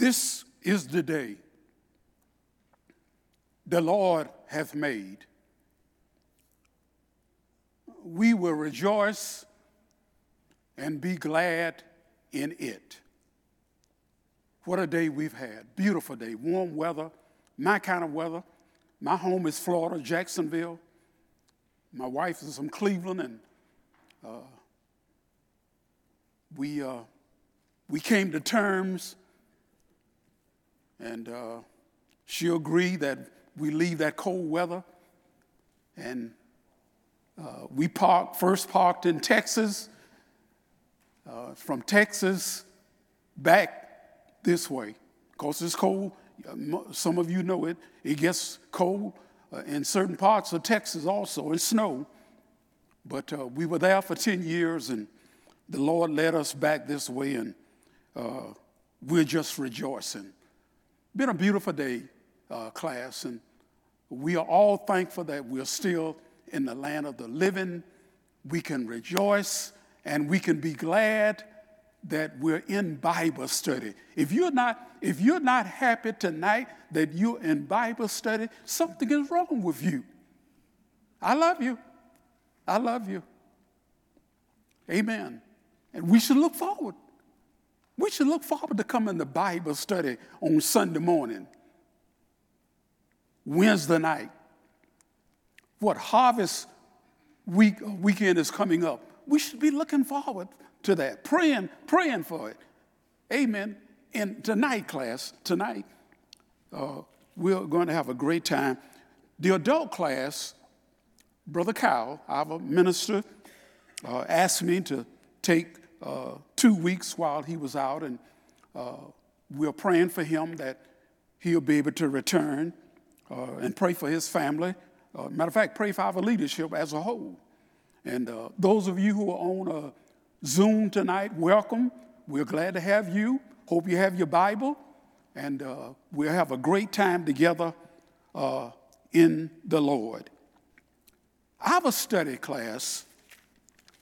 This is the day the Lord hath made. We will rejoice and be glad in it. What a day we've had. Beautiful day, warm weather, my kind of weather. My home is Florida, Jacksonville. My wife is from Cleveland, and uh, we, uh, we came to terms, and uh, she agreed that we leave that cold weather. And uh, we parked, first parked in Texas, uh, from Texas back this way. Because it's cold, some of you know it, it gets cold uh, in certain parts of Texas also, and snow. But uh, we were there for 10 years, and the Lord led us back this way, and uh, we're just rejoicing. Been a beautiful day, uh, class, and we are all thankful that we're still in the land of the living. We can rejoice and we can be glad that we're in Bible study. If you're not, if you're not happy tonight that you're in Bible study, something is wrong with you. I love you. I love you. Amen. And we should look forward. We should look forward to coming to Bible study on Sunday morning, Wednesday night. What harvest week weekend is coming up? We should be looking forward to that, praying, praying for it. Amen. In tonight class, tonight, uh, we're going to have a great time. The adult class, Brother Kyle, our minister, uh, asked me to take uh, two weeks while he was out, and uh, we're praying for him that he'll be able to return uh, and pray for his family. Uh, matter of fact, pray for our leadership as a whole. And those of you who are on Zoom tonight, welcome. We're glad to have you. Hope you have your Bible, and uh, we'll have a great time together uh, in the Lord. I have a study class.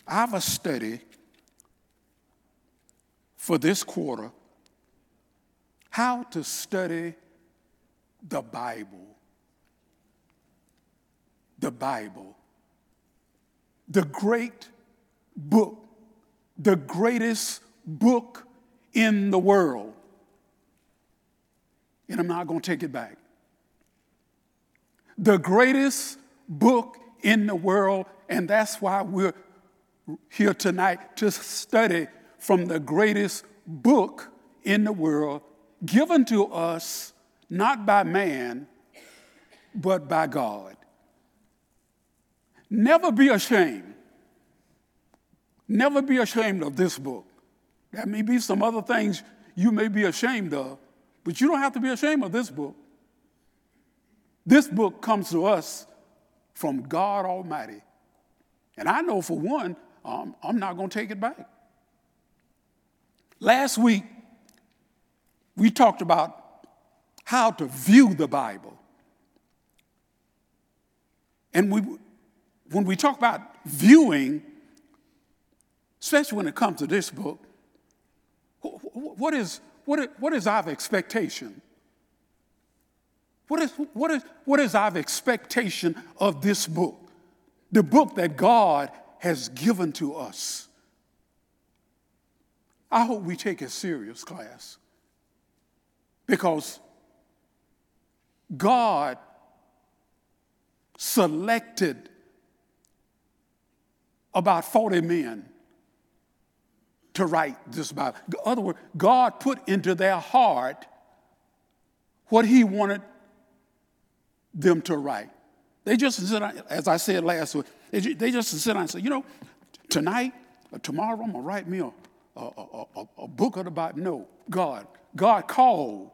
I have a study for this quarter how to study the Bible. The Bible. The great book the greatest book in the world. And I'm not going to take it back. The greatest book in the world, and that's why we're here tonight to study from the greatest book in the world given to us not by man, but by God. Never be ashamed Never be ashamed of this book. There may be some other things you may be ashamed of, but you don't have to be ashamed of this book. This book comes to us from God Almighty. And I know for one, um, I'm not going to take it back. Last week, we talked about how to view the Bible. And we, when we talk about viewing, especially when it comes to this book, what is, what is, what is our expectation? What is, what, is, what is our expectation of this book? The book that God has given to us. I hope we take it serious, class, because God selected about 40 men to write this Bible. In other words, God put into their heart what He wanted them to write. They just sit on, as I said last week, they just sit down and say, you know, tonight or tomorrow I'm gonna write me a, a, a, a book of the Bible. No, God, God called,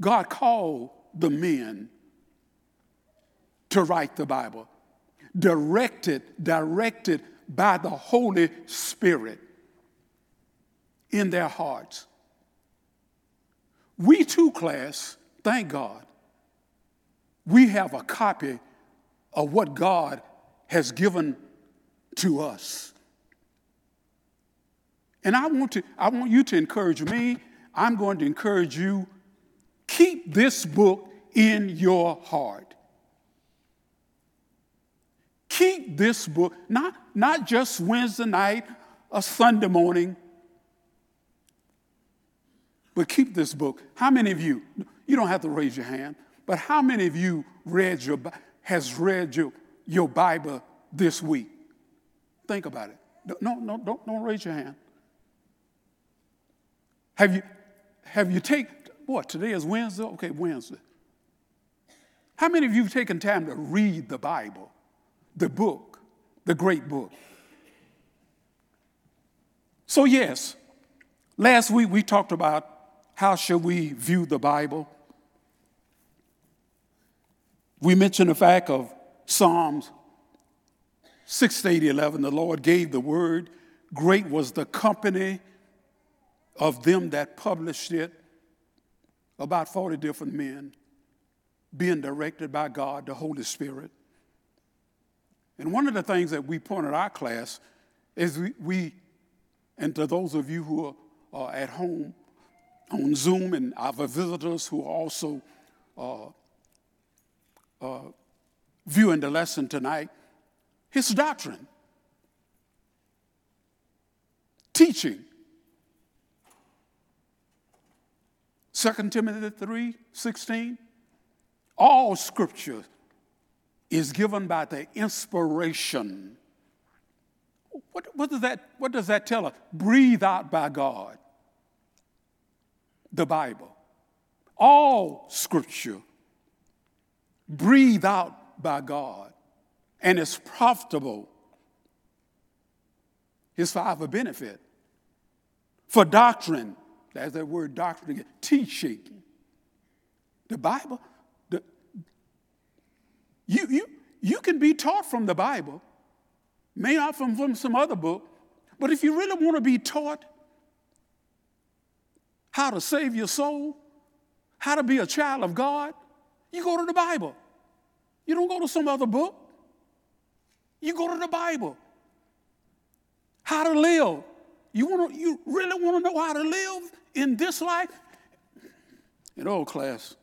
God called the men to write the Bible, directed, directed by the Holy Spirit in their hearts. We too, class, thank God, we have a copy of what God has given to us. And I want, to, I want you to encourage me, I'm going to encourage you keep this book in your heart. Keep this book, not, not just Wednesday night or Sunday morning, but keep this book. How many of you, you don't have to raise your hand, but how many of you read your, has read your, your Bible this week? Think about it. No, no, don't, don't raise your hand. Have you, have you taken, what, today is Wednesday? Okay, Wednesday. How many of you have taken time to read the Bible, the book, the great book? So, yes, last week we talked about how should we view the Bible. We mentioned the fact of Psalms 680, 11. The Lord gave the word. Great was the company of them that published it. About 40 different men being directed by God, the Holy Spirit. And one of the things that we point at our class is we, we and to those of you who are, are at home on Zoom and our visitors who are also uh, uh, viewing the lesson tonight, his doctrine, teaching. 2 Timothy 3 16. All scripture is given by the inspiration. What, what, does that, what does that tell us? Breathe out by God. The Bible. All scripture breathed out by God and is profitable. Is for our benefit. For doctrine, that's that word doctrine again, teaching. The Bible, the, you, you, you can be taught from the Bible, may not from, from some other book, but if you really want to be taught how to save your soul, how to be a child of God, you go to the Bible. You don't go to some other book. You go to the Bible. How to live. You, want to, you really want to know how to live in this life? In old class,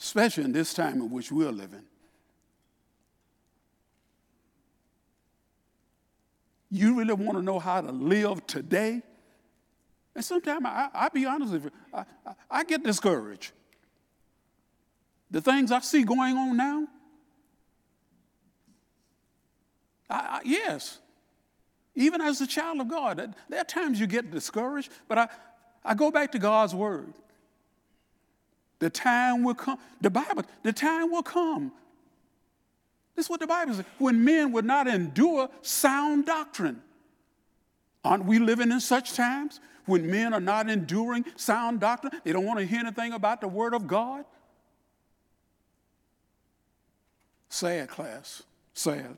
especially in this time in which we're living. You really want to know how to live today? And sometimes, I, will be honest with you, I, I, I get discouraged. The things I see going on now, I, yes, even as a child of God, there are times you get discouraged, but I, I go back to God's word. The time will come, the Bible, the time will come. This is what the Bible says when men would not endure sound doctrine. Aren't we living in such times when men are not enduring sound doctrine? They don't want to hear anything about the Word of God? Sad, class. Sad.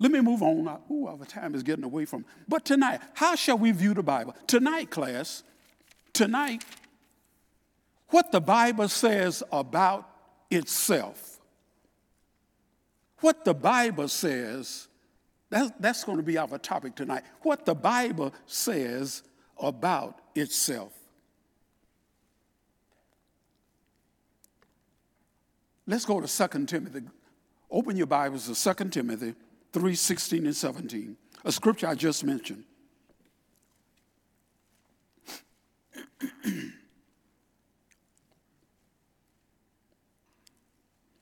Let me move on. Ooh, our time is getting away from. But tonight, how shall we view the Bible? Tonight, class, tonight, what the Bible says about itself. What the Bible says, that's, that's going to be our topic tonight. What the Bible says about itself. Let's go to 2 Timothy. Open your Bibles to 2 Timothy 3 16 and 17, a scripture I just mentioned. and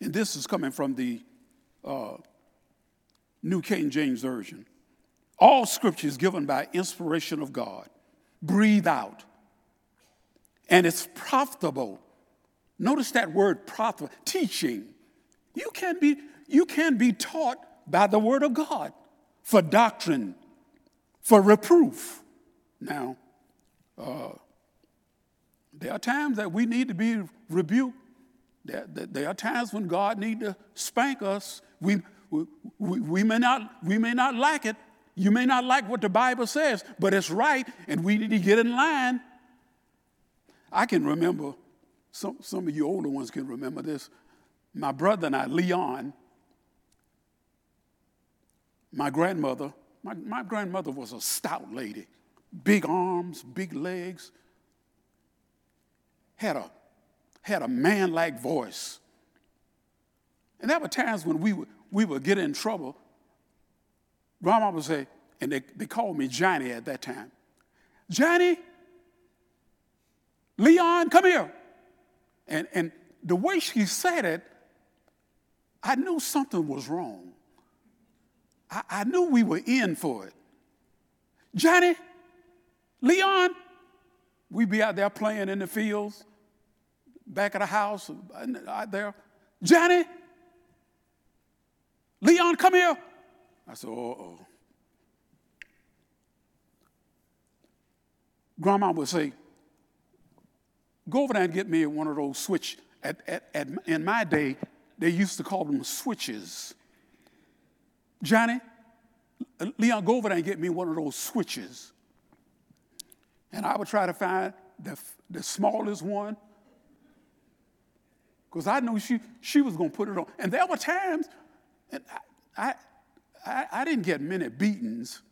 this is coming from the uh, New King James Version. All scripture is given by inspiration of God, breathe out, and it's profitable. Notice that word profitable, teaching. You can be, you can be taught by the word of God for doctrine, for reproof. Now, uh, there are times that we need to be rebuked. There, there are times when God need to spank us. We, we, we, may not, we may not like it. You may not like what the Bible says, but it's right, and we need to get in line. I can remember, some, some of you older ones can remember this. My brother and I, Leon, my grandmother, my, my grandmother was a stout lady, big arms, big legs, had a, had a man like voice. And there were times when we would, we would get in trouble. Grandma would say, and they, they called me Johnny at that time Johnny, Leon, come here. And, and the way she said it, I knew something was wrong. I, I knew we were in for it. Johnny, Leon, we'd be out there playing in the fields, back of the house, out there. Johnny, Leon, come here. I said, oh, oh. Grandma would say, go over there and get me one of those switch. At, at, at, in my day, they used to call them switches. Johnny, Leon, go over there and get me one of those switches. And I would try to find the, the smallest one because I knew she, she was going to put it on. And there were times, and I, I, I, didn't get many beatings,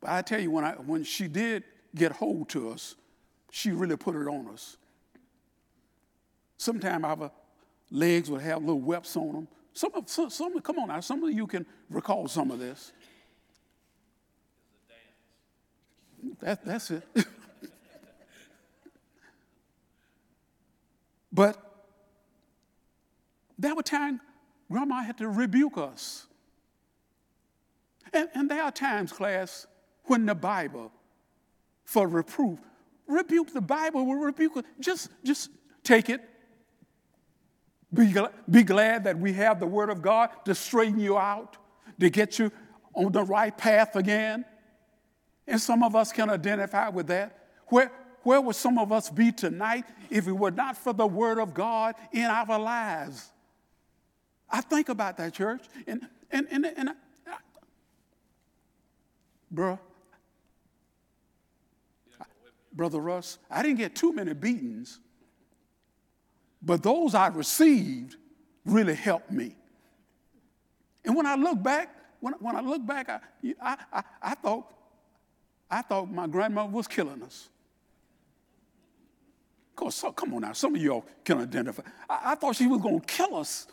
but I tell you, when, I, when she did get hold to us, she really put it on us. Sometimes our legs would have little whelps on them. Some of, some, some, come on now, some of you can recall some of this. That, that's it. but there were times grandma had to rebuke us. And, and there are times, class, when the Bible, for reproof, rebuke the Bible will rebuke it. Just, just take it. Be, be glad that we have the Word of God to straighten you out, to get you on the right path again. And some of us can identify with that. Where, where would some of us be tonight if it were not for the Word of God in our lives? I think about that, church, and, and, and, and I, I, bruh, Brother Russ, I didn't get too many beatings, but those I received really helped me. And when I look back, when, when I look back, I, I, I, I, thought, I thought my grandmother was killing us. Of course, so, come on now, some of y'all can identify. I, I thought she was going to kill us.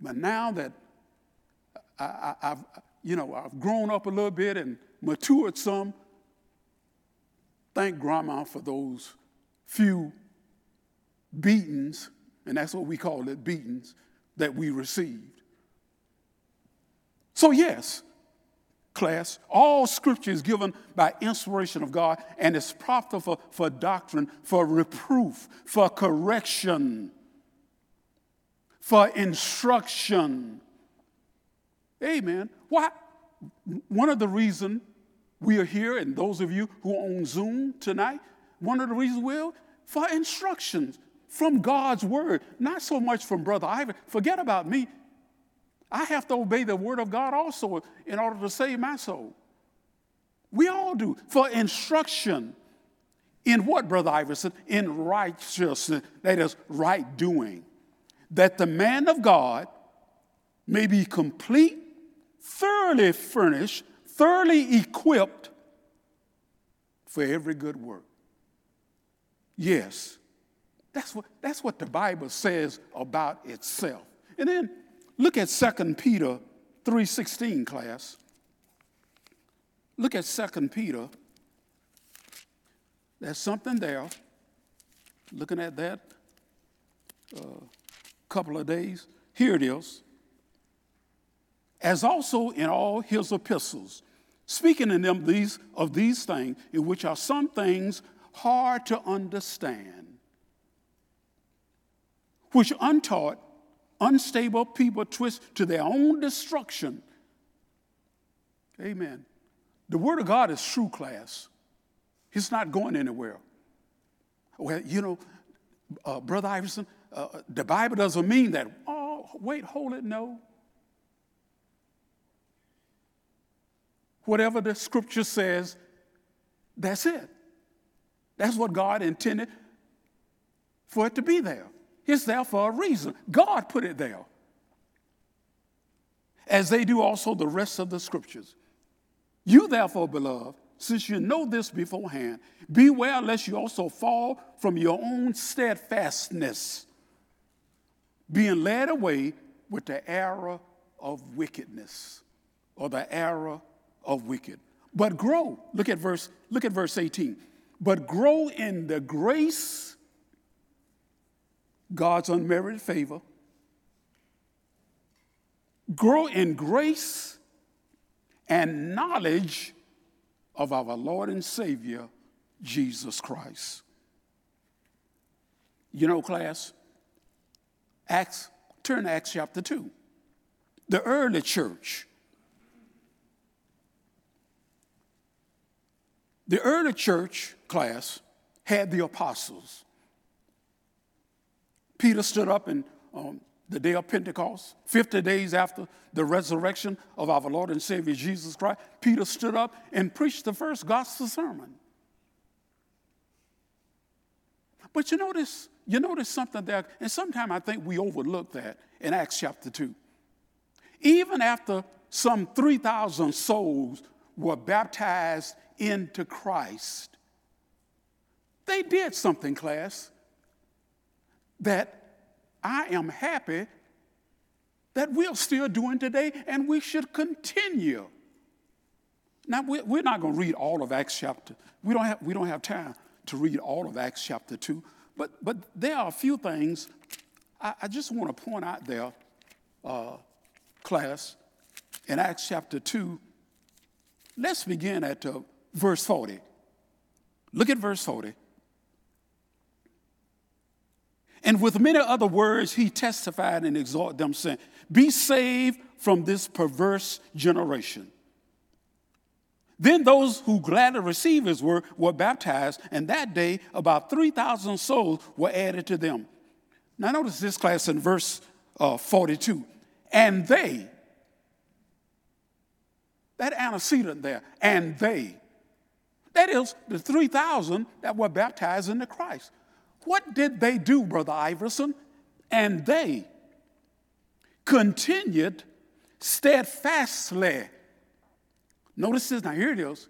But now that I, have you know, I've grown up a little bit and matured some, thank Grandma for those few beatings, and that's what we call it beatings, that we received. So, yes, class, all scripture is given by inspiration of God and is profitable for, for doctrine, for reproof, for correction, for instruction. Amen. Why? One of the reasons we are here, and those of you who are on Zoom tonight, one of the reasons we're for instructions from God's word, not so much from Brother Ivan. Forget about me. I have to obey the word of God also in order to save my soul. We all do. For instruction in what, Brother Iverson? In righteousness, that is, right doing. That the man of God may be complete, thoroughly furnished, thoroughly equipped for every good work. Yes, that's what, that's what the Bible says about itself. And then look at 2 Peter 3.16, class. Look at 2 Peter. There's something there. Looking at that a uh, couple of days. Here it is as also in all his epistles, speaking in them these, of these things, in which are some things hard to understand, which untaught, unstable people twist to their own destruction. Amen. The Word of God is true, class. It's not going anywhere. Well, you know, uh, Brother Iverson, uh, the Bible doesn't mean that. Oh, wait, hold it, no. Whatever the scripture says, that's it. That's what God intended for it to be there. It's there for a reason. God put it there. As they do also the rest of the scriptures. You, therefore, beloved, since you know this beforehand, beware lest you also fall from your own steadfastness, being led away with the error of wickedness or the error of wicked. But grow. Look at verse, look at verse 18. But grow in the grace, God's unmerited favor. Grow in grace and knowledge of our Lord and Savior, Jesus Christ. You know, class, Acts, turn to Acts chapter 2. The early church. The early church class had the apostles. Peter stood up and um, the day of Pentecost, 50 days after the resurrection of our Lord and Savior Jesus Christ, Peter stood up and preached the first gospel sermon. But you notice, you notice something there, and sometimes I think we overlook that in Acts chapter 2. Even after some 3,000 souls were baptized into Christ, they did something, class, that I am happy that we're still doing today and we should continue. Now, we're not going to read all of Acts chapter. We don't, have, we don't have time to read all of Acts chapter 2, but, but there are a few things I, I just want to point out there, uh, class, in Acts chapter 2. Let's begin at uh, verse 40. Look at verse 40. And with many other words, he testified and exhorted them, saying, Be saved from this perverse generation. Then those who gladly received his word were baptized, and that day about 3,000 souls were added to them. Now, notice this class in verse uh, 42. And they, that antecedent there, and they, that is the 3,000 that were baptized into Christ. What did they do, Brother Iverson? And they continued steadfastly. Notice this, now here it is,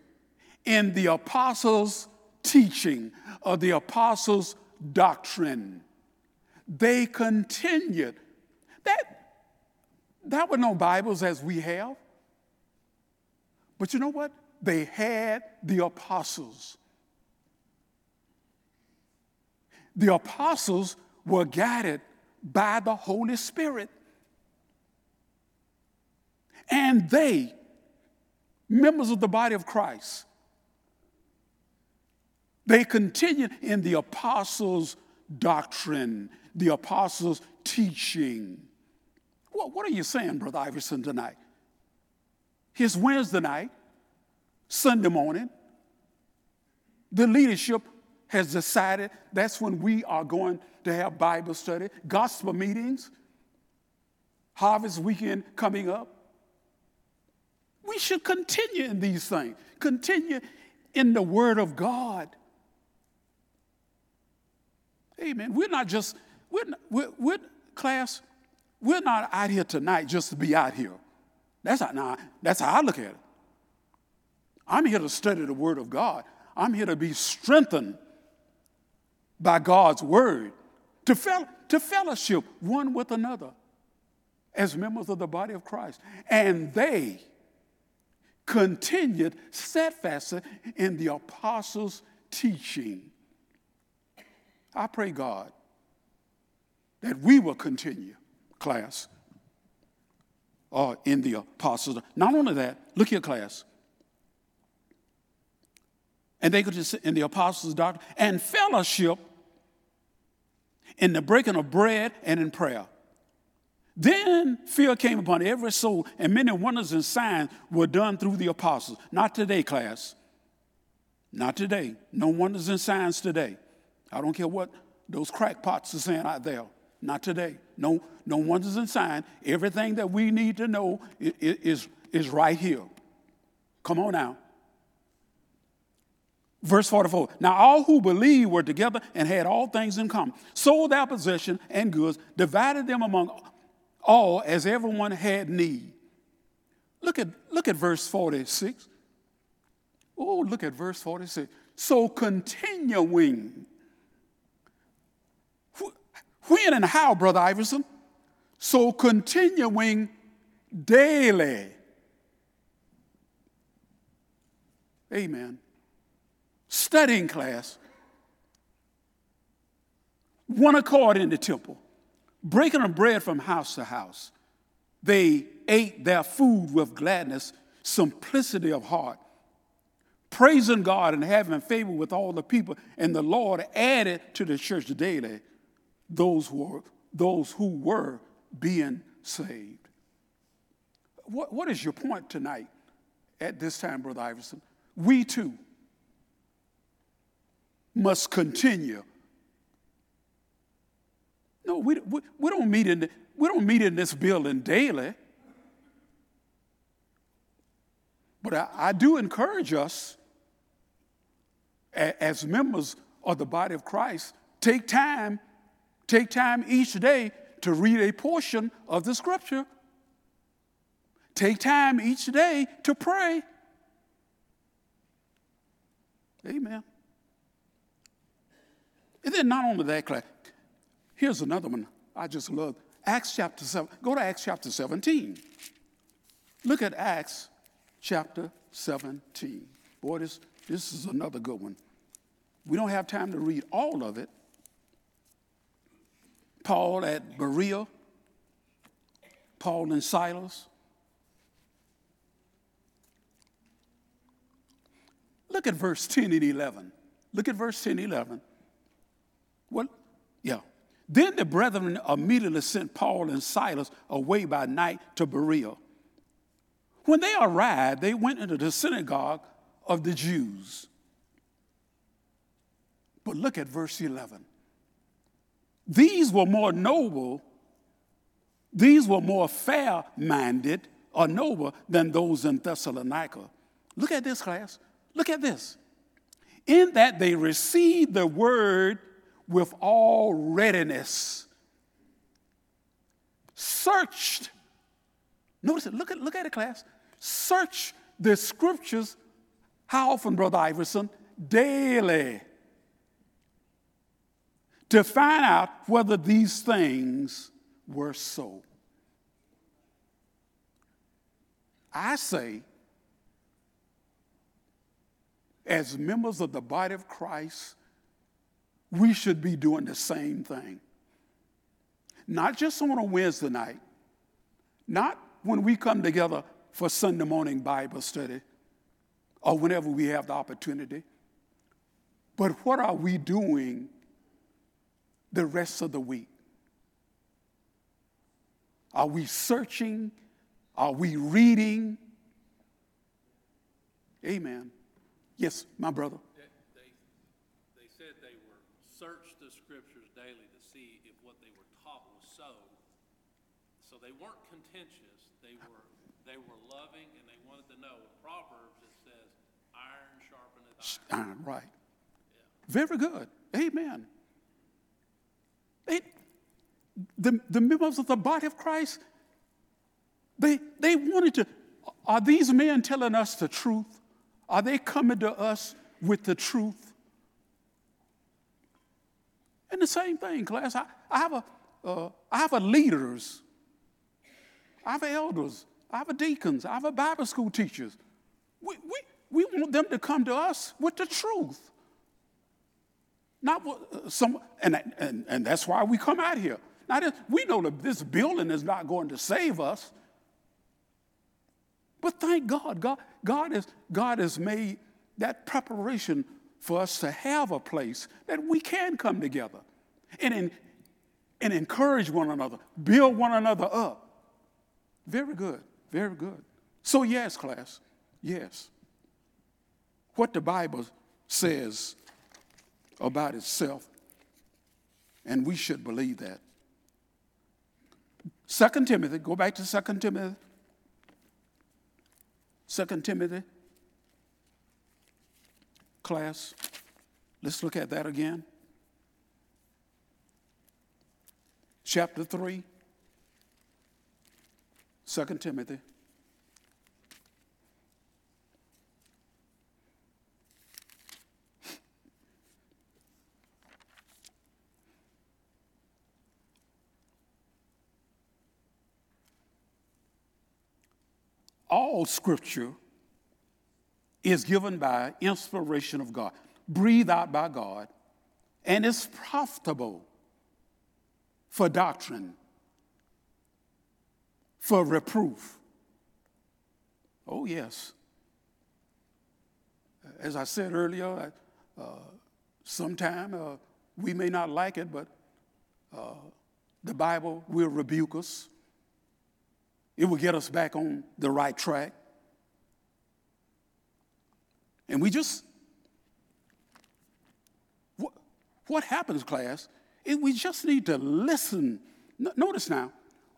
in the apostles' teaching of the apostles' doctrine. They continued. That, that were no Bibles as we have. But you know what? They had the apostles. The apostles were guided by the Holy Spirit. And they, members of the body of Christ, they continued in the apostles' doctrine, the apostles' teaching. What, what are you saying, Brother Iverson, tonight? His Wednesday night, Sunday morning. The leadership has decided that's when we are going to have Bible study, gospel meetings, harvest weekend coming up. We should continue in these things, continue in the Word of God. Amen. We're not just, we're, not, we're, we're, class, we're not out here tonight just to be out here. That's how, nah, that's how I look at it. I'm here to study the Word of God. I'm here to be strengthened by God's word to, fel- to fellowship one with another as members of the body of Christ. And they continued steadfast in the apostles' teaching. I pray, God, that we will continue, class, uh, in the apostles. Not only that, look here, class. And they could just in the apostles' doctrine and fellowship in the breaking of bread and in prayer. Then fear came upon every soul, and many wonders and signs were done through the apostles. Not today, class. Not today. No wonders and signs today. I don't care what those crackpots are saying out there. Not today. No, no wonders and signs. Everything that we need to know is, is right here. Come on now. Verse 44 Now all who believed were together and had all things in common, sold their possession and goods, divided them among all as everyone had need. Look at, look at verse 46. Oh, look at verse 40. Say, so continuing. When and how, Brother Iverson? So continuing daily. Amen. Studying class. One accord in the temple, breaking of bread from house to house. They ate their food with gladness, simplicity of heart, praising God and having favor with all the people. And the Lord added to the church daily those who were, those who were being saved. What, what is your point tonight at this time, Brother Iverson? We too must continue. No, we, we, we, don't meet in we don't meet in this building daily. But I, I do encourage us a, as members of the body of Christ, take time, take time each day to read a portion of the scripture. Take time each day to pray. Amen. And then not only that, class, here's another one I just love. Acts chapter 7. Go to Acts chapter 17. Look at Acts chapter 17. Boy, this, this is another good one. We don't have time to read all of it. Paul at Berea, Paul and Silas. Look at verse 10 and 11. Look at verse 10 and 11. What? Yeah. Then the brethren immediately sent Paul and Silas away by night to Berea. When they arrived, they went into the synagogue of the Jews. But look at verse 11. These were more noble, these were more fair minded or noble than those in Thessalonica. Look at this, class. Look at this. In that they received the word with all readiness, searched. Notice it. Look at, look at it, class. Search the scriptures. How often, Brother Iverson? Daily to find out whether these things were so. I say, as members of the body of Christ, we should be doing the same thing. Not just on a Wednesday night, not when we come together for Sunday morning Bible study or whenever we have the opportunity, but what are we doing the rest of the week? Are we searching? Are we reading? Amen. Yes, my brother. They, they said they were searched the scriptures daily to see if what they were taught was so. So they weren't contentious. They were they were loving and they wanted to know. Proverbs it says, "Iron sharpeneth iron." Iron, right. Yeah. Very good. Amen. They, the, the members of the body of Christ, they, they wanted to, are these men telling us the truth? Are they coming to us with the truth? And the same thing, class. I, I have a, uh, I have a leaders, Have elders, have deacons, have Bible school teachers. We, we, we want them to come to us with the truth. Not uh, some, and, and, and that's why we come out here. Now, this, we know that this building is not going to save us. But thank God, God, God, is, God has made that preparation for us to have a place that we can come together and, in, and encourage one another, build one another up. Very good, very good. So, yes, class, yes. What the Bible says about itself. And we should believe that. Second Timothy, go back to Second Timothy. Second Timothy class. Let's look at that again. Chapter 3, 2 Timothy. All scripture is given by inspiration of God, breathed out by God, and is profitable for doctrine, for reproof. Oh, yes. As I said earlier, uh, sometime uh, we may not like it, but uh, the Bible will rebuke us. It will get us back on the right track. And we just, what, what happens, class, we just need to listen. Notice now,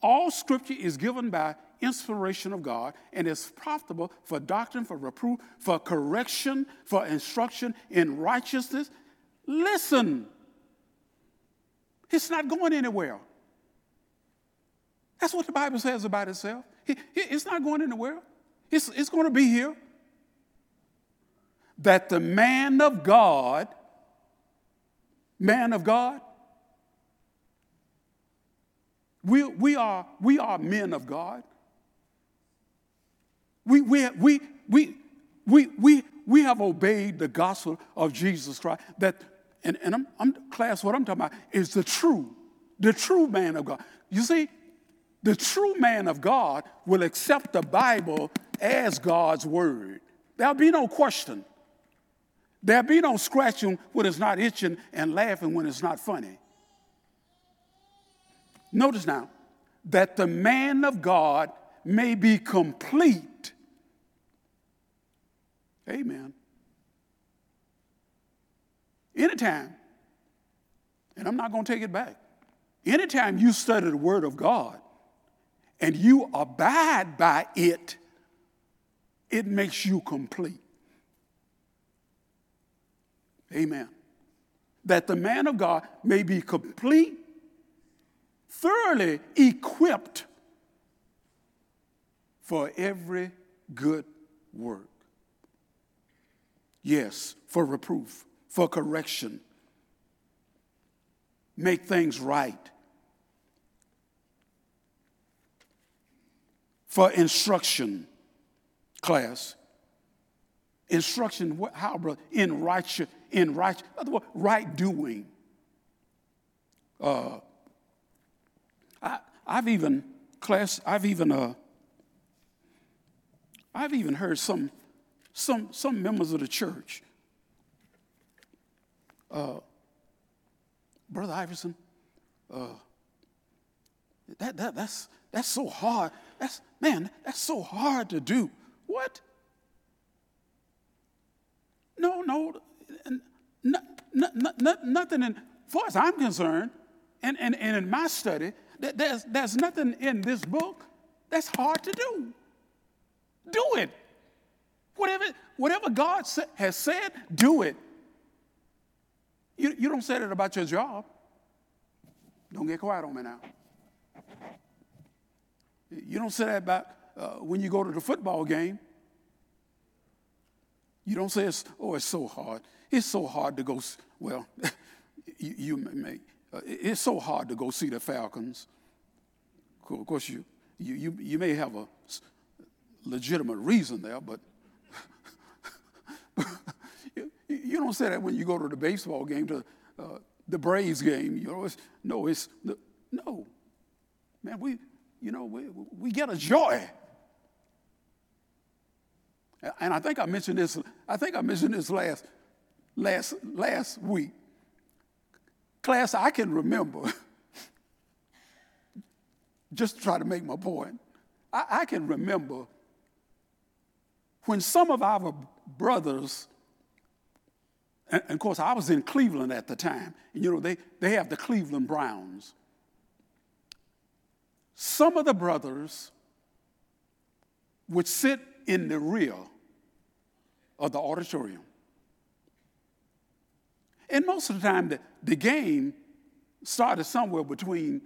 all scripture is given by inspiration of God and is profitable for doctrine, for reproof, for correction, for instruction in righteousness. Listen, it's not going anywhere. That's what the Bible says about itself. It's not going anywhere, it's, it's going to be here. That the man of God, man of God, we, we, are, we are men of God. We, we, we, we, we, we, we have obeyed the gospel of Jesus Christ. That, and, and I'm, I'm, class, what I'm talking about is the true, the true man of God. You see, the true man of God will accept the Bible as God's word. There'll be no question. There'll be no scratching when it's not itching and laughing when it's not funny. Notice now that the man of God may be complete. Amen. Anytime, and I'm not going to take it back, anytime you study the Word of God, and you abide by it, it makes you complete. Amen. That the man of God may be complete, thoroughly equipped for every good work. Yes, for reproof, for correction, make things right for instruction class. Instruction, how, brother? In righteous, in righteous, other word, right doing. Uh, I, I've even, class, I've even, uh, I've even heard some, some, some members of the church, uh, Brother Iverson, uh, that, that, that's, that's so hard. That's, man, that's so hard to do. What? No, no, no, no, no nothing in, far as I'm concerned, and, and, and in my study, there's, there's nothing in this book that's hard to do. Do it. Whatever, whatever God has said, do it. You, you don't say that about your job. Don't get quiet on me now. You don't say that about uh, when you go to the football game. You don't say, it's, oh, it's so hard. It's so hard to go, well, you, you may, uh, it's so hard to go see the Falcons. Of course, you, you, you, you may have a legitimate reason there, but you, you, don't say that when you go to the baseball game, to uh, the Braves game. You know, it's, no, it's, no. Man, we, you know, we, we get a joy. And I think I mentioned this, I think I mentioned this last, last, last week. Class, I can remember, just to try to make my point, I, I can remember when some of our brothers, and, of course I was in Cleveland at the time, and you know, they, they have the Cleveland Browns. Some of the brothers would sit in the rear of the auditorium. And most of the time, the, the game started somewhere between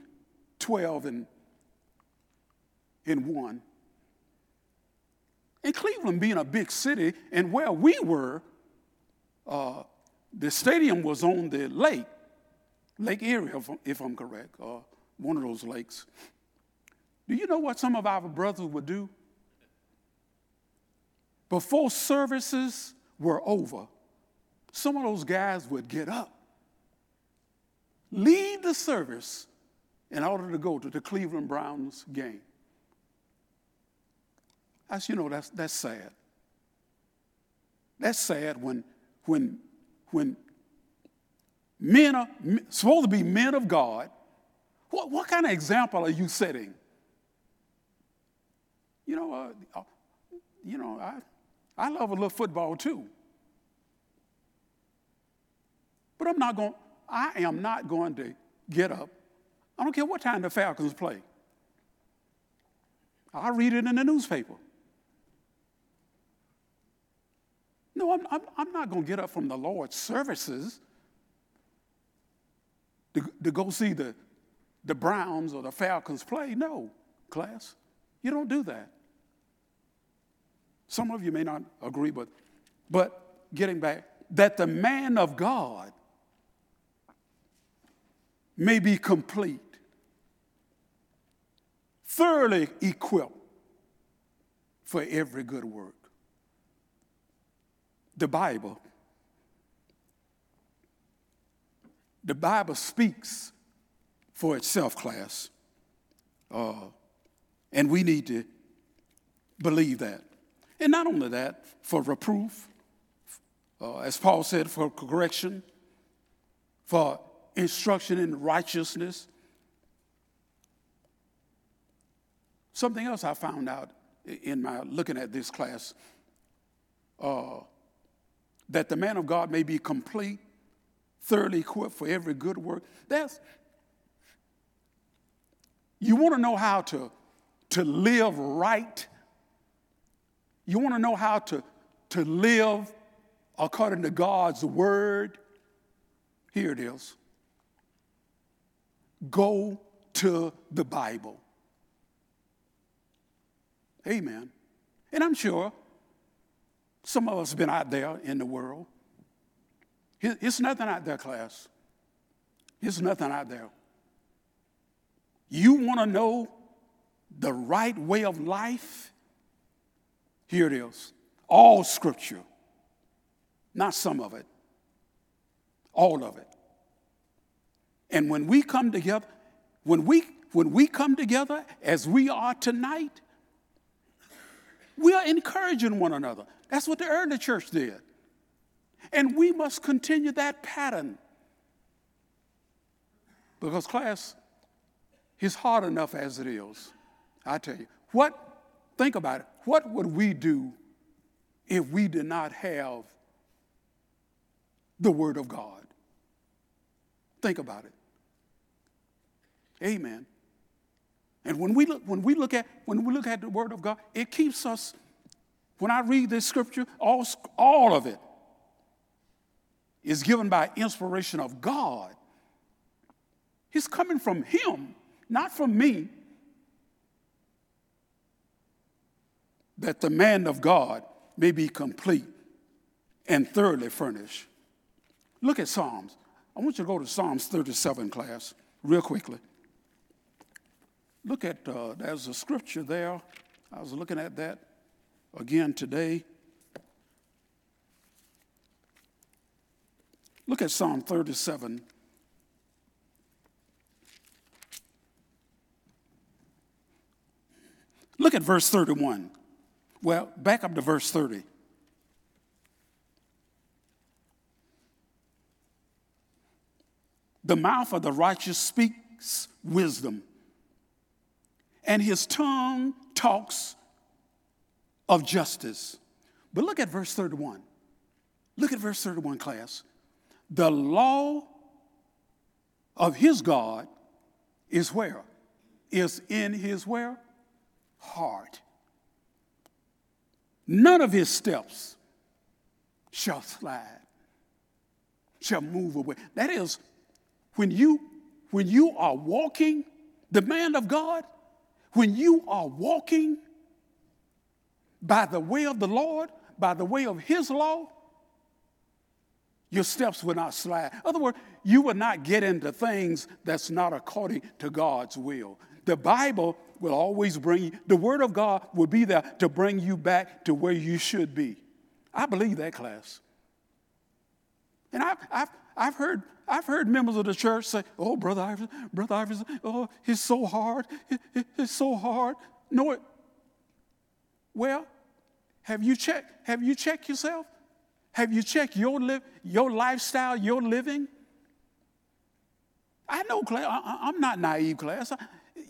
12 and, and 1. And Cleveland being a big city, and where we were, uh, the stadium was on the lake, Lake Erie, if, if I'm correct, uh, one of those lakes. Do you know what some of our brothers would do? before services were over, some of those guys would get up, leave the service in order to go to the Cleveland Browns game. As you know, that's, that's sad. That's sad when, when, when men are supposed to be men of God. What, what kind of example are you setting? You know, uh, uh you know, I, I love a little football too. But I'm not going, I am not going to get up. I don't care what time the Falcons play. I'll read it in the newspaper. No, I'm, I'm, I'm not going to get up from the Lord's services to, to go see the, the Browns or the Falcons play. No, class. You don't do that. Some of you may not agree, but, but getting back, that the man of God may be complete, thoroughly equipped for every good work. The Bible, the Bible speaks for itself, class. Uh, and we need to believe that. And not only that, for reproof, uh, as Paul said, for correction, for instruction in righteousness. Something else I found out in my looking at this class uh, that the man of God may be complete, thoroughly equipped for every good work. That's you want to know how to, to live right you want to know how to, to live according to God's word? Here it is. Go to the Bible. Amen. And I'm sure some of us have been out there in the world. It's nothing out there, class. It's nothing out there. You want to know the right way of life? Here it is all scripture, not some of it, all of it. And when we come together, when we, when we come together as we are tonight, we are encouraging one another. That's what the early church did. And we must continue that pattern. Because, class, it's hard enough as it is. I tell you. What Think about it. What would we do if we did not have the Word of God? Think about it. Amen. And when we look, when we look at when we look at the Word of God, it keeps us. When I read this scripture, all, all of it is given by inspiration of God. It's coming from Him, not from me. that the man of God may be complete and thoroughly furnished. Look at Psalms. I want you to go to Psalms 37, class, real quickly. Look at, uh, there's a scripture there. I was looking at that again today. Look at Psalm 37. Look at verse 31. Well, back up to verse 30. The mouth of the righteous speaks wisdom, and his tongue talks of justice. But look at verse 31. Look at verse 31, class. The law of his God is where? Is in his where? Heart. None of his steps shall slide, shall move away. That is, when you when you are walking, the man of God, when you are walking by the way of the Lord, by the way of his law, your steps will not slide. In other words, you will not get into things that's not according to God's will The Bible will always bring you, the Word of God will be there to bring you back to where you should be. I believe that, class. And I've, I've, I've, heard, I've heard members of the church say, oh, Brother Iverson, Brother Iverson, oh, it's so hard. It, it's so hard. No, it. Well, have you checked? Have you checked yourself? Have you checked your, li- your lifestyle, your living? I know, class. I, am not naive, class.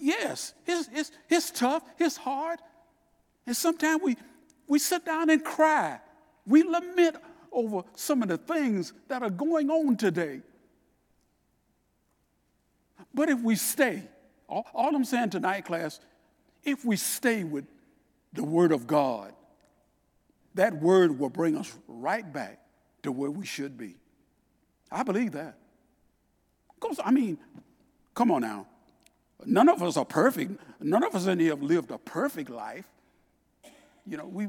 Yes, it's, it's, it's tough, it's hard. And sometimes we, we sit down and cry. We lament over some of the things that are going on today. But if we stay, all, all I'm saying tonight, class, if we stay with the Word of God, that Word will bring us right back to where we should be. I believe that. Because, I mean, come on now. None of us are perfect. None of us in here have lived a perfect life. You know, we,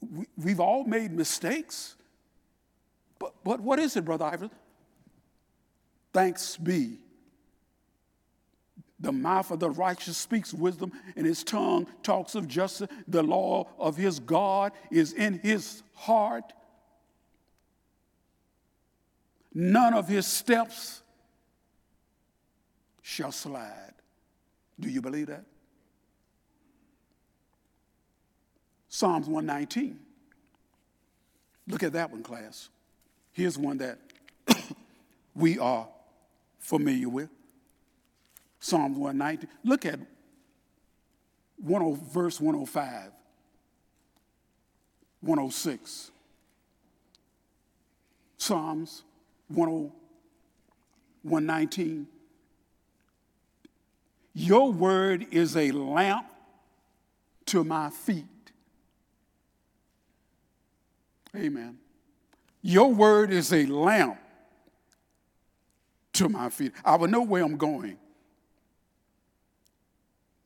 we, we've all made mistakes. But, but what is it, Brother Iverson? Thanks be. The mouth of the righteous speaks wisdom, and his tongue talks of justice. The law of his God is in his heart. None of his steps shall slide. Do you believe that? Psalms 119. Look at that one, class. Here's one that we are familiar with. Psalms 119. Look at 10, verse 105, 106. Psalms 119. Your word is a lamp to my feet. Amen. Your word is a lamp to my feet. I will know where I'm going.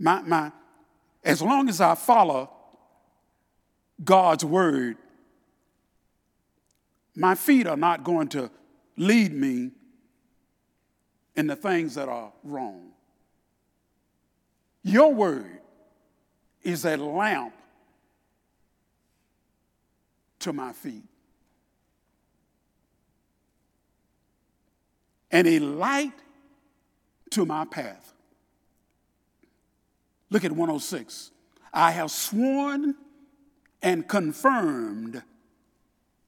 My, my, as long as I follow God's word, my feet are not going to lead me in the things that are wrong. Your word is a lamp to my feet and a light to my path. Look at 106. I have sworn and confirmed,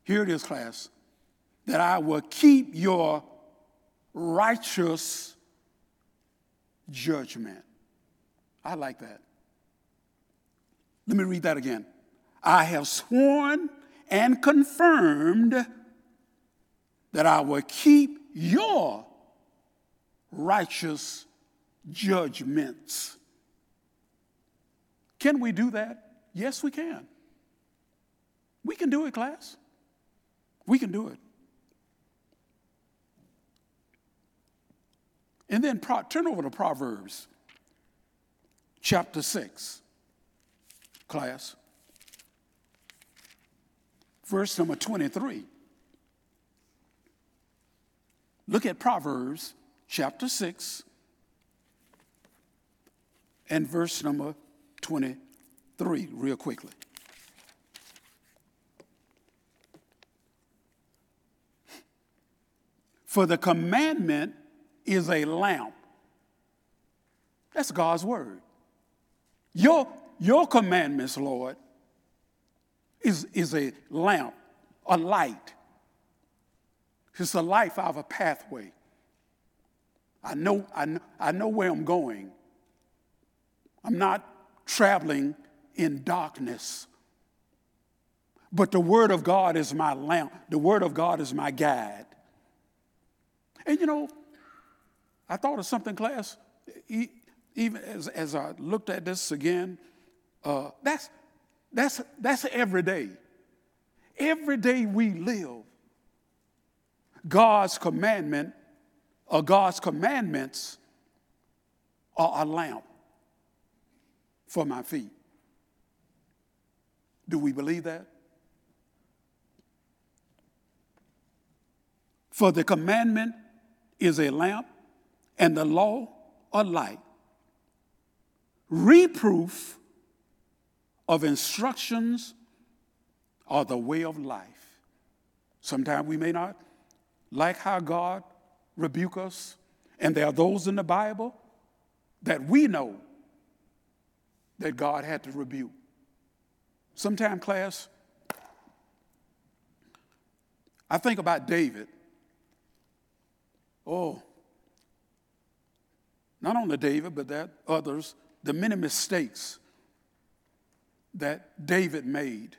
here it is, class, that I will keep your righteous judgment. I like that. Let me read that again. I have sworn and confirmed that I will keep your righteous judgments. Can we do that? Yes, we can. We can do it, class. We can do it. And then pro- turn over to Proverbs chapter 6, class. Verse number 23. Look at Proverbs chapter 6 and verse number 23, real quickly. For the commandment is a lamp. That's God's word. Your, your commandments, Lord, is, is a lamp, a light. It's a life out of a pathway. I know, I know, I know where I'm going. I'm not traveling in darkness. But the Word of God is my lamp, the Word of God is my guide. And you know, I thought of something, class even as, as I looked at this again, uh, that's, that's, that's every day. Every day we live, God's commandment or God's commandments are a lamp for my feet. Do we believe that? For the commandment is a lamp and the law a light reproof of instructions are the way of life. Sometimes we may not like how God rebuke us, and there are those in the Bible that we know that God had to rebuke. Sometime, class, I think about David. Oh, not only David, but that others, the many mistakes that David made.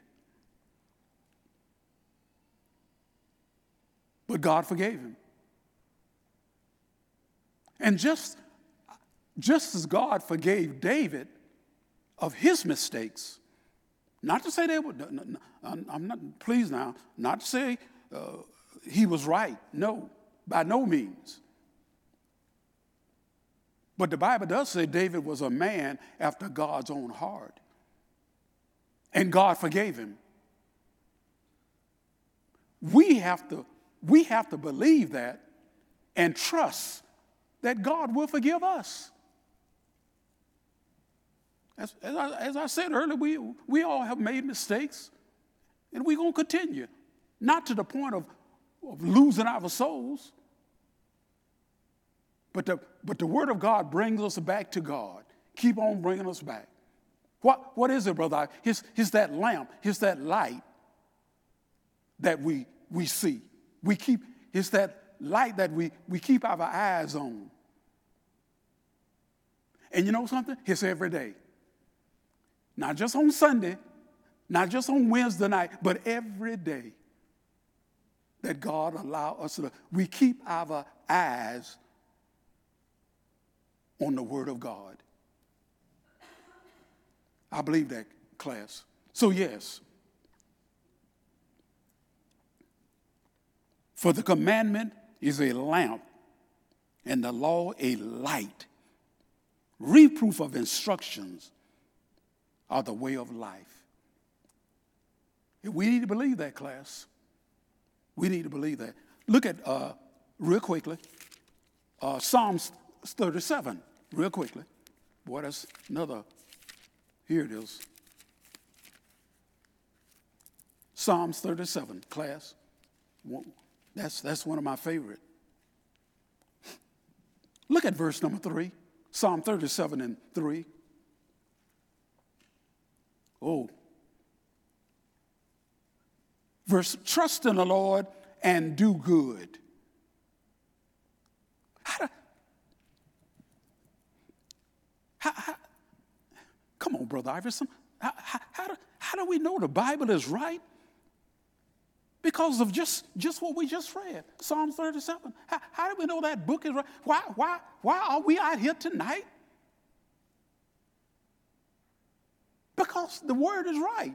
But God forgave him. And just, just as God forgave David of his mistakes, not to say they were, I'm not, please now, not to say uh, he was right. No, by no means. But the Bible does say David was a man after God's own heart. And God forgave him. We have to, we have to believe that and trust that God will forgive us. As, as, I, as I said earlier, we, we all have made mistakes, and we're going to continue. Not to the point of, of losing our souls, but the, but the Word of God brings us back to God. Keep on bringing us back. What, what is it, brother? It's, it's that lamp, it's that light that we, we see. We keep, it's that light that we, we keep our eyes on. And you know something? It's every day. Not just on Sunday, not just on Wednesday night, but every day that God allow us to. We keep our eyes on the Word of God. I believe that, class. So, yes, for the commandment is a lamp, and the law a light. Reproof of instructions are the way of life. We need to believe that, class. We need to believe that. Look at, uh, real quickly, uh, Psalms 37 real quickly. Boy, that's another. Here it is. Psalms 37, class. That's, that's one of my favorite. Look at verse number three. Psalm 37 and 3. Oh. Verse, trust in the Lord and do good. How, do, how, how, come on, Brother Iverson. How, how, do, how do we know the Bible is right? Because of just, just what we just read, Psalm 37. How, how do we know that book is right? Why, why, why are we out here tonight? Because the word is right.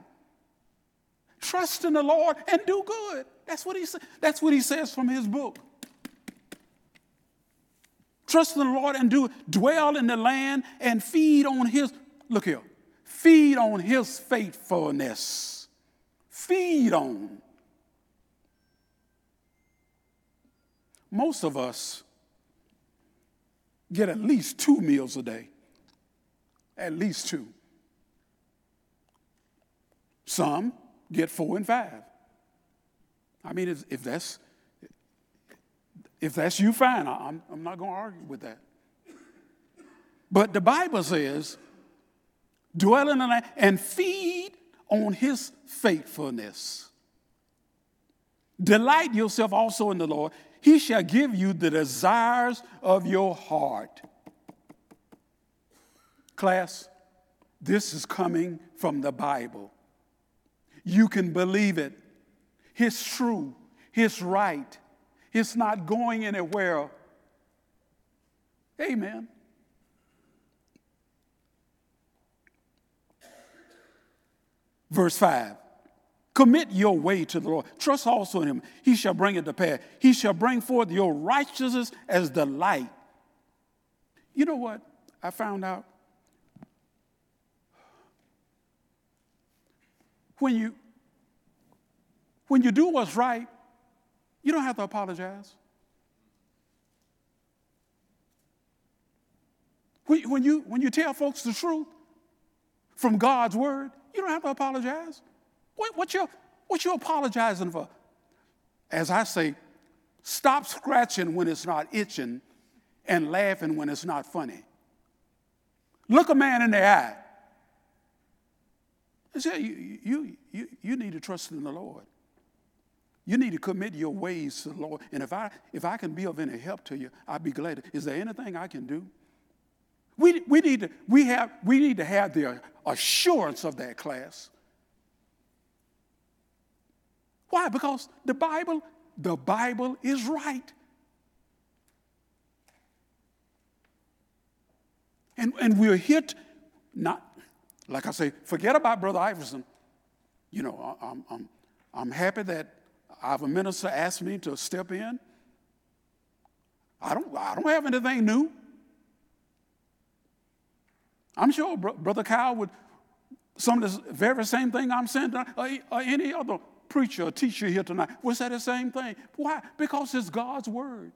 Trust in the Lord and do good. That's what he, that's what he says from his book. Trust in the Lord and do dwell in the land and feed on his, look here, feed on his faithfulness. Feed on. Most of us get at least two meals a day. At least two. Some get four and five. I mean, if that's if that's you, fine. I'm, I'm not going to argue with that. But the Bible says, dwell in the land and feed on his faithfulness. Delight yourself also in the Lord. He shall give you the desires of your heart. Class, this is coming from the Bible. You can believe it. It's true. It's right. It's not going anywhere. Amen. Verse 5 Commit your way to the Lord. Trust also in him. He shall bring it to pass. He shall bring forth your righteousness as the light. You know what I found out? When you when you do what's right, you don't have to apologize. When you, when you tell folks the truth from God's word, you don't have to apologize. What, what, you, what you apologizing for? As I say, stop scratching when it's not itching and laughing when it's not funny. Look a man in the eye and say, you, you, you, you need to trust in the Lord. You need to commit your ways to the Lord. And if I, if I can be of any help to you, I'd be glad. Is there anything I can do? We, we, need to, we, have, we need to have the assurance of that class. Why? Because the Bible, the Bible is right. And, and we're hit, not, like I say, forget about Brother Iverson. You know, I'm, I'm, I'm happy that I have a minister asked me to step in. I don't, I don't have anything new. I'm sure Brother Kyle would, some of the very same thing I'm saying, or, or any other preacher or teacher here tonight would say the same thing. Why? Because it's God's word.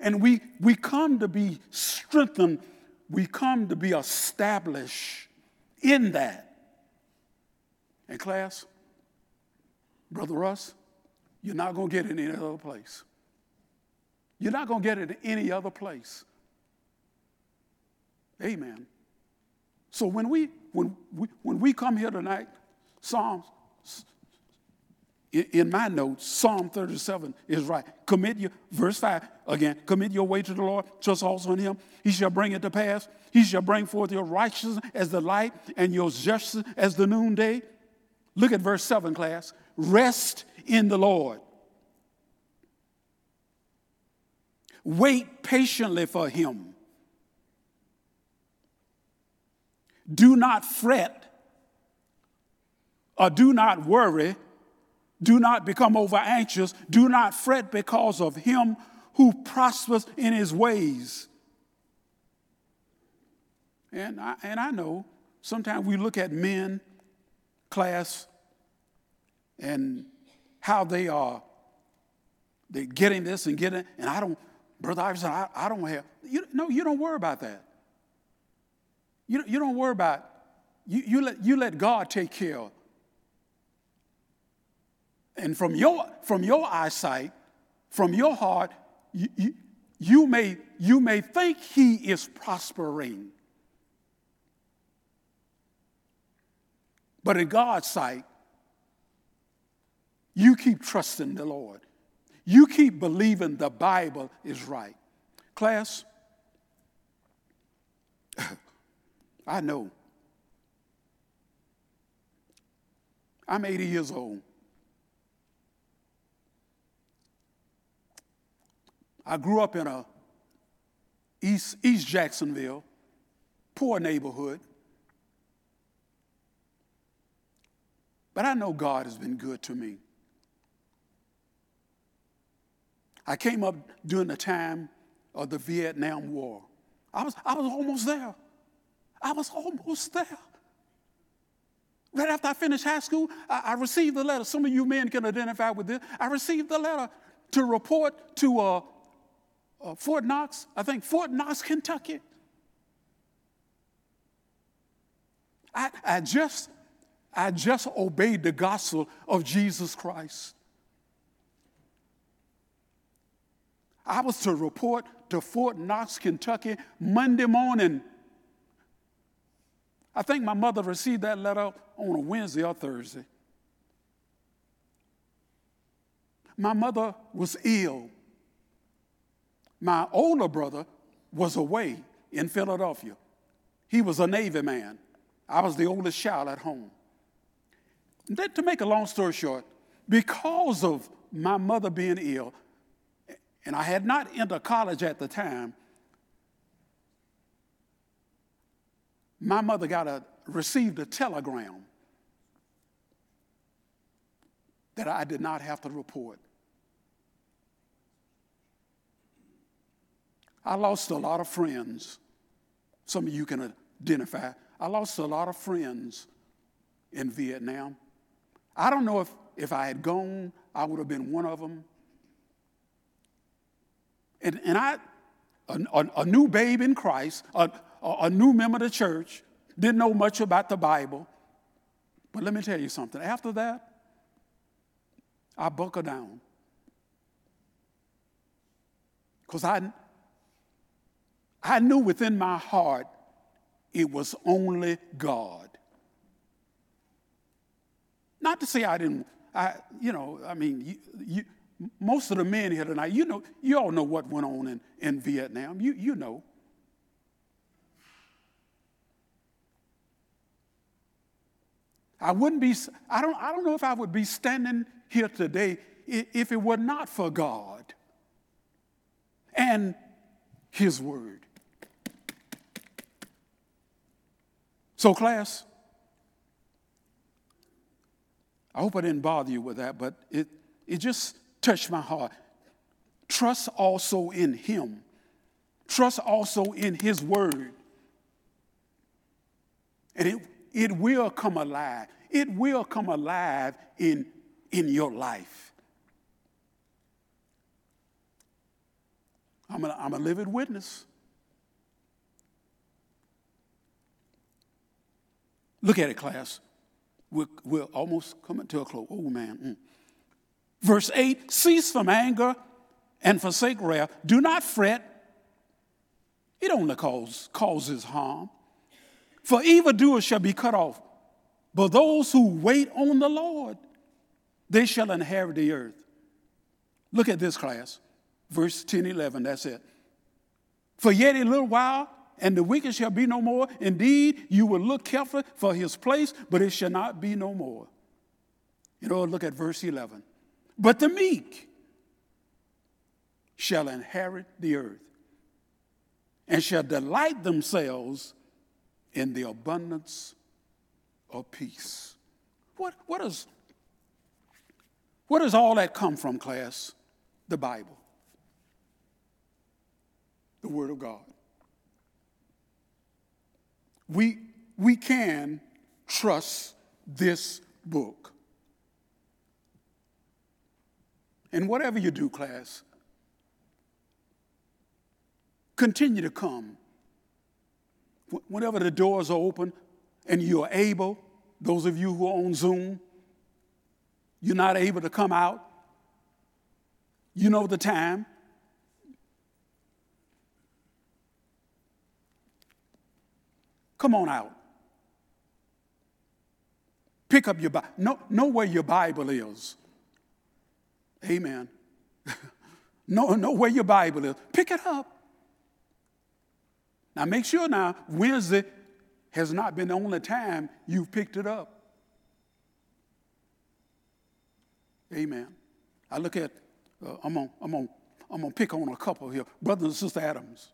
And we, we come to be strengthened, we come to be established in that. And, class, Brother Russ, you're not going to get it in any other place. You're not going to get it in any other place. Amen. So when we when we when we come here tonight, Psalms in my notes, Psalm 37 is right. Commit your, verse 5 again, commit your way to the Lord, trust also in him. He shall bring it to pass. He shall bring forth your righteousness as the light and your justice as the noonday. Look at verse 7, class. Rest in the Lord. Wait patiently for him. Do not fret or do not worry do not become over anxious. Do not fret because of him who prospers in his ways. And I, and I know sometimes we look at men, class, and how they are they getting this and getting and I don't, Brother Iverson, I, I don't have, you, no, you don't worry about that. You, you don't worry about, you, you, let, you let God take care of and from your, from your eyesight, from your heart, you, you, you, may, you may think he is prospering. But in God's sight, you keep trusting the Lord. You keep believing the Bible is right. Class, I know. I'm 80 years old. I grew up in a East, East Jacksonville, poor neighborhood. But I know God has been good to me. I came up during the time of the Vietnam War. I was, I was almost there. I was almost there. Right after I finished high school, I, I received the letter. Some of you men can identify with this. I received the letter to report to a, uh, Fort Knox, I think Fort Knox, Kentucky. I, I, just, I just obeyed the gospel of Jesus Christ. I was to report to Fort Knox, Kentucky Monday morning. I think my mother received that letter on a Wednesday or Thursday. My mother was ill. My older brother was away in Philadelphia. He was a Navy man. I was the oldest child at home. Then, to make a long story short, because of my mother being ill, and I had not entered college at the time, my mother got a received a telegram that I did not have to report. I lost a lot of friends. Some of you can identify. I lost a lot of friends in Vietnam. I don't know if, if I had gone, I would have been one of them. And, and I, a, a, a new babe in Christ, a, a, new member of the church, didn't know much about the Bible. But let me tell you something. After that, I buckled down. Because I, I knew within my heart it was only God. Not to say I didn't, I, you know, I mean, you, you, most of the men here tonight, you know, you all know what went on in, in Vietnam. You, you know. I wouldn't be, I don't, I don't know if I would be standing here today if it were not for God and His Word. So, class, I hope I didn't bother you with that, but it, it just touched my heart. Trust also in Him, trust also in His Word. And it, it will come alive. It will come alive in, in your life. I'm a, I'm a living witness. Look at it, class. We're, we're almost coming to a close. Oh, man. Mm. Verse 8 Cease from anger and forsake wrath. Do not fret. It only cause, causes harm. For evildoers shall be cut off. But those who wait on the Lord, they shall inherit the earth. Look at this class. Verse 10, 11, that's it. For yet a little while, and the wicked shall be no more. Indeed, you will look carefully for his place, but it shall not be no more. You know, look at verse 11. But the meek shall inherit the earth and shall delight themselves in the abundance of peace. What, what, is, what does all that come from, class? The Bible, the Word of God we, we can trust this book. And whatever you do, class, continue to come. Whenever the doors are open and you're able, those of you who are on Zoom, you're not able to come out, you know the time. Come on out. Pick up your Bible. Know, know where your Bible is. Amen. know, know where your Bible is. Pick it up. Now make sure now, Wednesday has not been the only time you've picked it up. Amen. I look at, uh, I'm going I'm on, I'm gonna pick on a couple here. Brother and Sister Adams.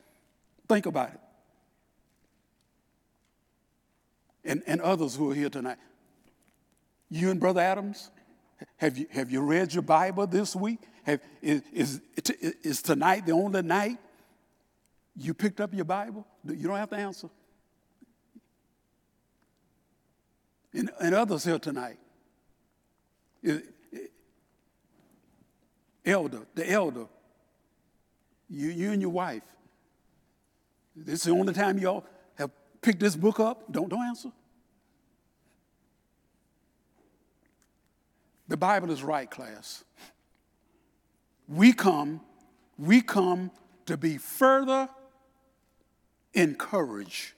Think about it. And, and others who are here tonight. You and Brother Adams, have you, have you read your Bible this week? Have, is, is, is tonight the only night you picked up your Bible? You don't have to answer. And, and others here tonight. Eh, elder, the elder, you, you and your wife. This is the only time y'all pick this book up? Don't, don't answer. The Bible is right, class. We come, we come to be further encouraged.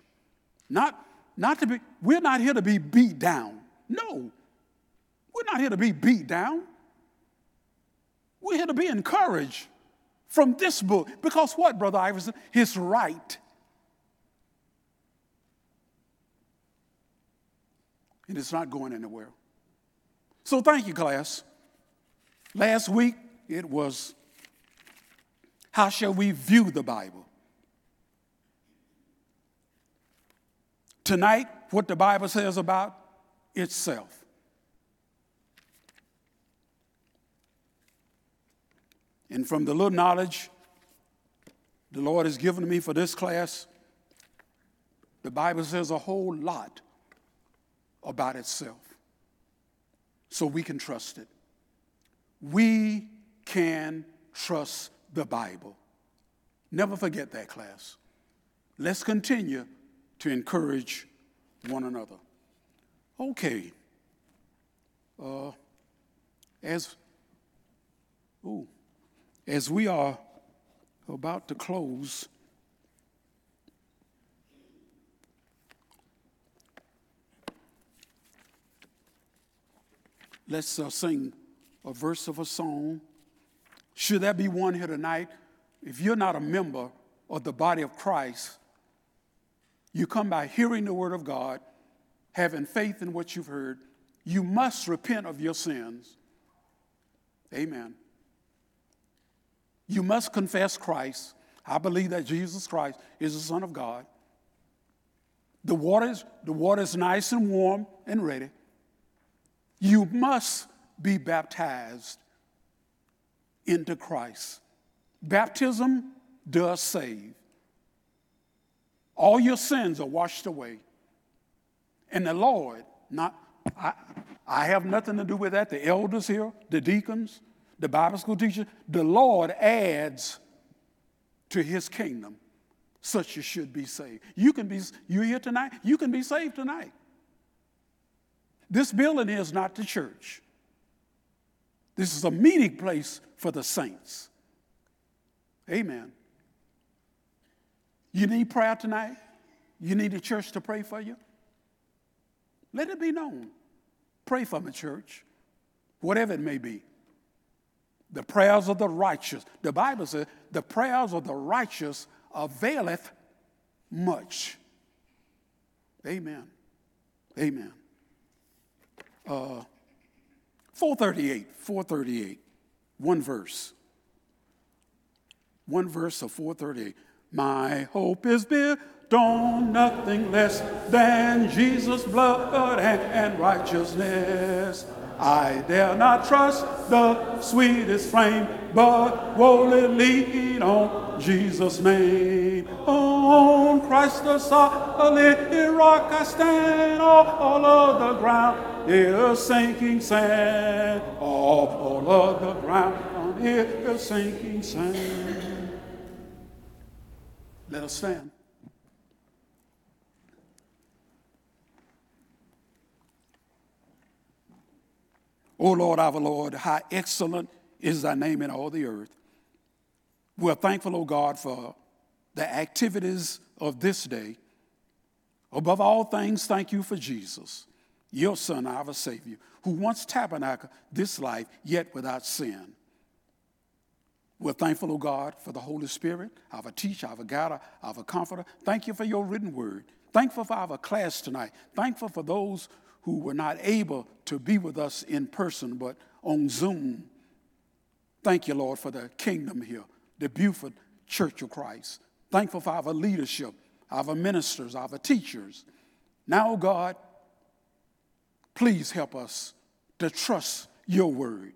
Not, not to be, we're not here to be beat down. No. We're not here to be beat down. We're here to be encouraged from this book. Because what, Brother Iverson? It's right. And it's not going anywhere. So thank you, class. Last week it was how shall we view the Bible? Tonight, what the Bible says about itself. And from the little knowledge the Lord has given me for this class, the Bible says a whole lot about itself. So we can trust it. We can trust the Bible. Never forget that, class. Let's continue to encourage one another. Okay. Uh, as, ooh, as we are about to close, let's uh, sing a verse of a song. Should there be one here tonight? If you're not a member of the body of Christ, you come by hearing the word of God, having faith in what you've heard. You must repent of your sins. Amen. You must confess Christ. I believe that Jesus Christ is the Son of God. The water is, the water is nice and warm and ready. You must be baptized into Christ. Baptism does save. All your sins are washed away. And the Lord, not I, I have nothing to do with that. The elders here, the deacons, the Bible school teachers, the Lord adds to his kingdom such as should be saved. You can be you here tonight, you can be saved tonight. This building is not the church. This is a meeting place for the saints. Amen. You need prayer tonight? You need a church to pray for you? Let it be known. Pray for me, church, whatever it may be. The prayers of the righteous. The Bible says, the prayers of the righteous availeth much. Amen. Amen. Uh, 438, 438, one verse. One verse of 438. My hope is built on nothing less than Jesus' blood and, and righteousness. I dare not trust the sweetest frame, but wholly lean on Jesus' name. On Christ the solid rock I stand, all, all of the ground is sinking sand. All, all of the ground is sinking sand. Let us stand. O oh Lord, our Lord, how excellent is thy name in all the earth. We're thankful, O oh God, for the activities of this day. Above all things, thank you for Jesus, your Son, our Savior, who once tabernacled this life, yet without sin. We're thankful, O oh God, for the Holy Spirit, our teacher, our guide, our comforter. Thank you for your written word. Thankful for our class tonight. Thankful for those who were not able to be with us in person, but on Zoom. Thank you, Lord, for the kingdom here, the Buford Church of Christ. Thankful for our leadership, our ministers, our teachers. Now, God, please help us to trust your word.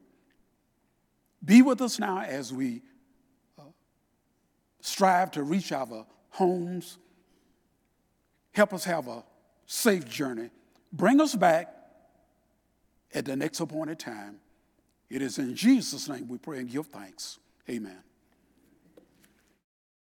Be with us now as we uh, strive to reach our homes. Help us have a safe journey. Bring us back at the next appointed time. It is in Jesus' name we pray and give thanks. Amen.